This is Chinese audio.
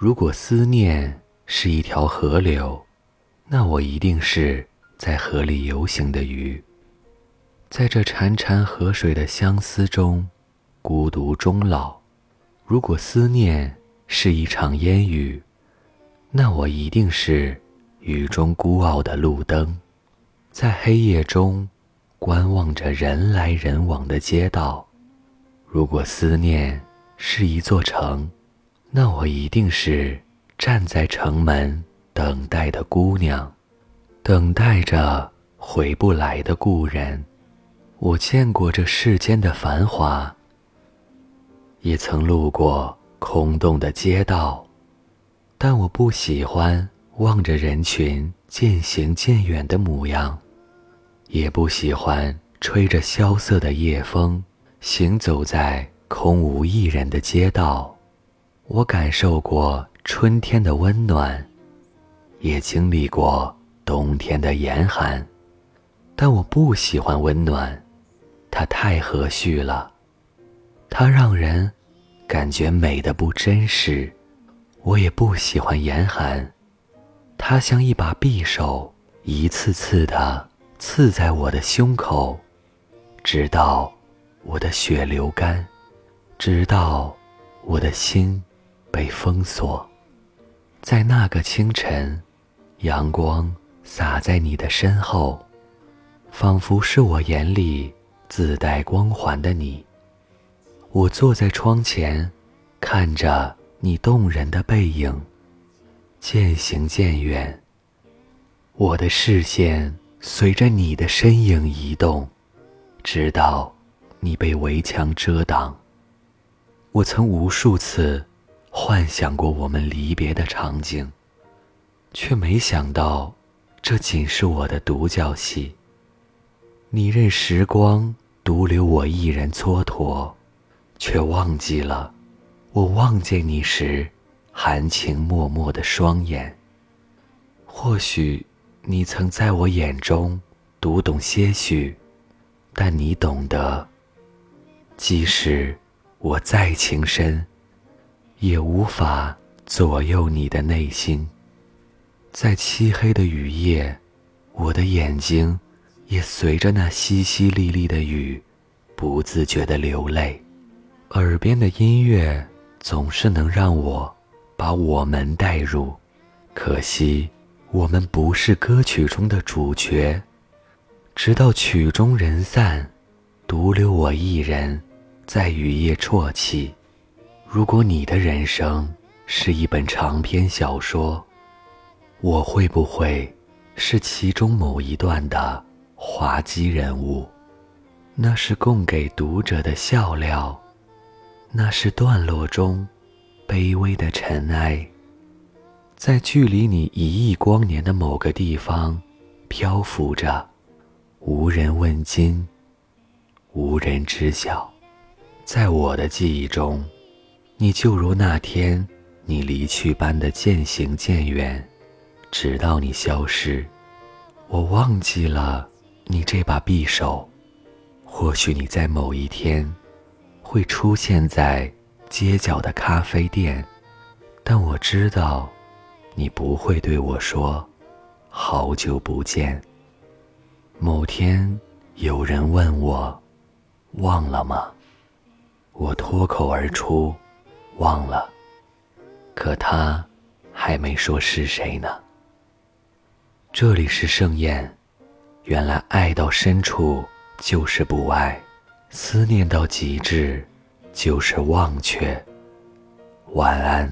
如果思念是一条河流，那我一定是在河里游行的鱼，在这潺潺河水的相思中，孤独终老。如果思念是一场烟雨，那我一定是雨中孤傲的路灯，在黑夜中观望着人来人往的街道。如果思念是一座城，那我一定是站在城门等待的姑娘，等待着回不来的故人。我见过这世间的繁华，也曾路过空洞的街道，但我不喜欢望着人群渐行渐远的模样，也不喜欢吹着萧瑟的夜风行走在空无一人的街道。我感受过春天的温暖，也经历过冬天的严寒，但我不喜欢温暖，它太和煦了，它让人感觉美的不真实。我也不喜欢严寒，它像一把匕首，一次次的刺在我的胸口，直到我的血流干，直到我的心。被封锁，在那个清晨，阳光洒在你的身后，仿佛是我眼里自带光环的你。我坐在窗前，看着你动人的背影，渐行渐远。我的视线随着你的身影移动，直到你被围墙遮挡。我曾无数次。幻想过我们离别的场景，却没想到，这仅是我的独角戏。你任时光独留我一人蹉跎，却忘记了我望见你时含情脉脉的双眼。或许你曾在我眼中读懂些许，但你懂得，即使我再情深。也无法左右你的内心。在漆黑的雨夜，我的眼睛也随着那淅淅沥沥的雨，不自觉地流泪。耳边的音乐总是能让我把我们带入，可惜我们不是歌曲中的主角。直到曲终人散，独留我一人，在雨夜啜泣。如果你的人生是一本长篇小说，我会不会是其中某一段的滑稽人物？那是供给读者的笑料，那是段落中卑微的尘埃，在距离你一亿光年的某个地方漂浮着，无人问津，无人知晓。在我的记忆中。你就如那天你离去般的渐行渐远，直到你消失，我忘记了你这把匕首。或许你在某一天会出现在街角的咖啡店，但我知道你不会对我说“好久不见”。某天有人问我：“忘了吗？”我脱口而出。忘了，可他还没说是谁呢。这里是盛宴，原来爱到深处就是不爱，思念到极致就是忘却。晚安。